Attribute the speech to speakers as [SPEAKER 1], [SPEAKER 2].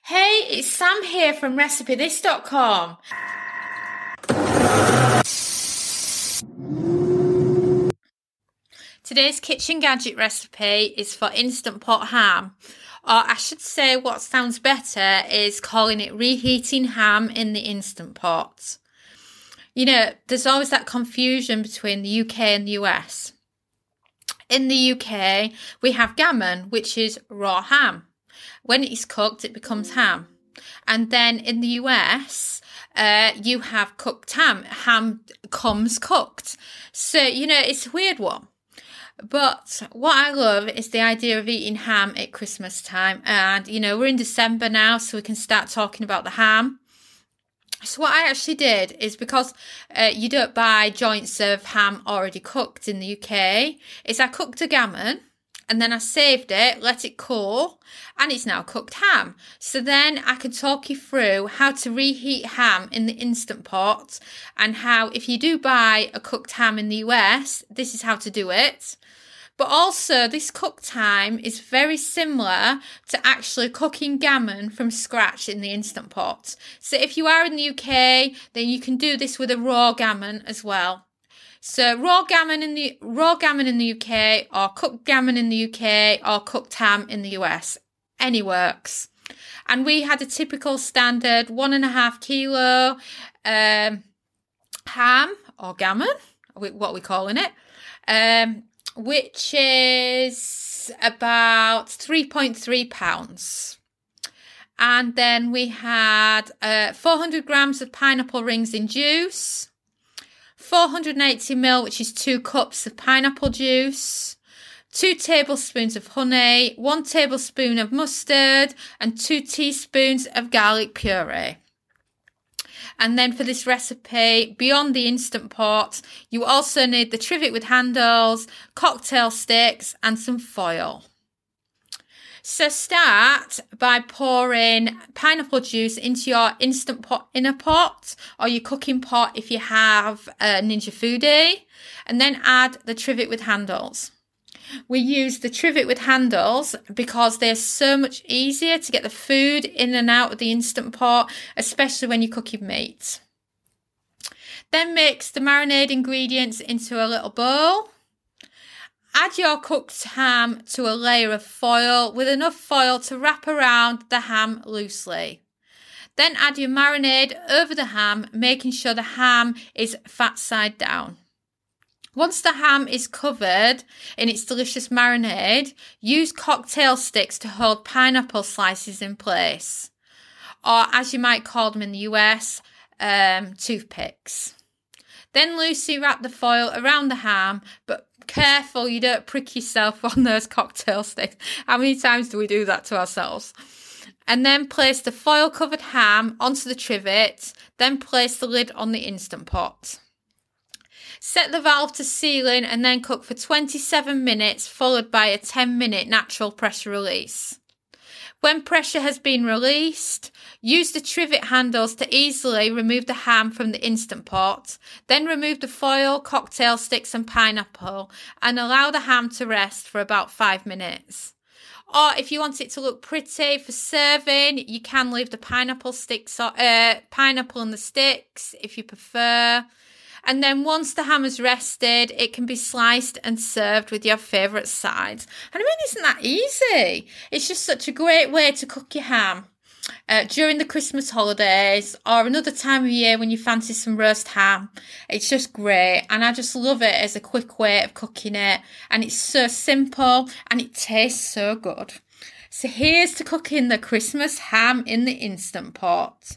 [SPEAKER 1] Hey, it's Sam here from RecipeThis.com. Today's kitchen gadget recipe is for Instant Pot ham. Or I should say, what sounds better is calling it reheating ham in the Instant Pot. You know, there's always that confusion between the UK and the US. In the UK, we have gammon, which is raw ham. When it is cooked, it becomes ham. And then in the US, uh, you have cooked ham. Ham comes cooked. So, you know, it's a weird one. But what I love is the idea of eating ham at Christmas time. And, you know, we're in December now, so we can start talking about the ham. So what I actually did is because uh, you don't buy joints of ham already cooked in the UK, is I cooked a gammon and then I saved it, let it cool, and it's now cooked ham. So then I can talk you through how to reheat ham in the instant pot and how if you do buy a cooked ham in the US, this is how to do it. But also, this cook time is very similar to actually cooking gammon from scratch in the instant pot. So if you are in the UK, then you can do this with a raw gammon as well. So raw gammon in the raw gammon in the UK, or cooked gammon in the UK, or cooked ham in the US. Any works. And we had a typical standard one and a half kilo um, ham or gammon, what we're calling it. Um, which is about 3.3 pounds. And then we had uh, 400 grams of pineapple rings in juice, 480 ml, which is two cups of pineapple juice, two tablespoons of honey, one tablespoon of mustard, and two teaspoons of garlic puree. And then for this recipe, beyond the Instant Pot, you also need the trivet with handles, cocktail sticks, and some foil. So start by pouring pineapple juice into your instant pot inner pot or your cooking pot if you have a Ninja Foodi, and then add the trivet with handles. We use the trivet with handles because they're so much easier to get the food in and out of the instant pot, especially when you're cooking meat. Then mix the marinade ingredients into a little bowl. Add your cooked ham to a layer of foil with enough foil to wrap around the ham loosely. Then add your marinade over the ham, making sure the ham is fat side down. Once the ham is covered in its delicious marinade, use cocktail sticks to hold pineapple slices in place. Or, as you might call them in the US, um, toothpicks. Then loosely wrap the foil around the ham, but careful you don't prick yourself on those cocktail sticks. How many times do we do that to ourselves? And then place the foil covered ham onto the trivet, then place the lid on the instant pot. Set the valve to sealing and then cook for 27 minutes, followed by a 10 minute natural pressure release. When pressure has been released, use the trivet handles to easily remove the ham from the instant pot. Then remove the foil, cocktail sticks, and pineapple and allow the ham to rest for about five minutes. Or if you want it to look pretty for serving, you can leave the pineapple sticks or uh, pineapple on the sticks if you prefer. And then once the ham has rested, it can be sliced and served with your favourite sides. And I mean, isn't that easy? It's just such a great way to cook your ham. Uh, during the Christmas holidays or another time of year when you fancy some roast ham. It's just great, and I just love it as a quick way of cooking it. And it's so simple and it tastes so good. So here's to cooking the Christmas ham in the Instant Pot.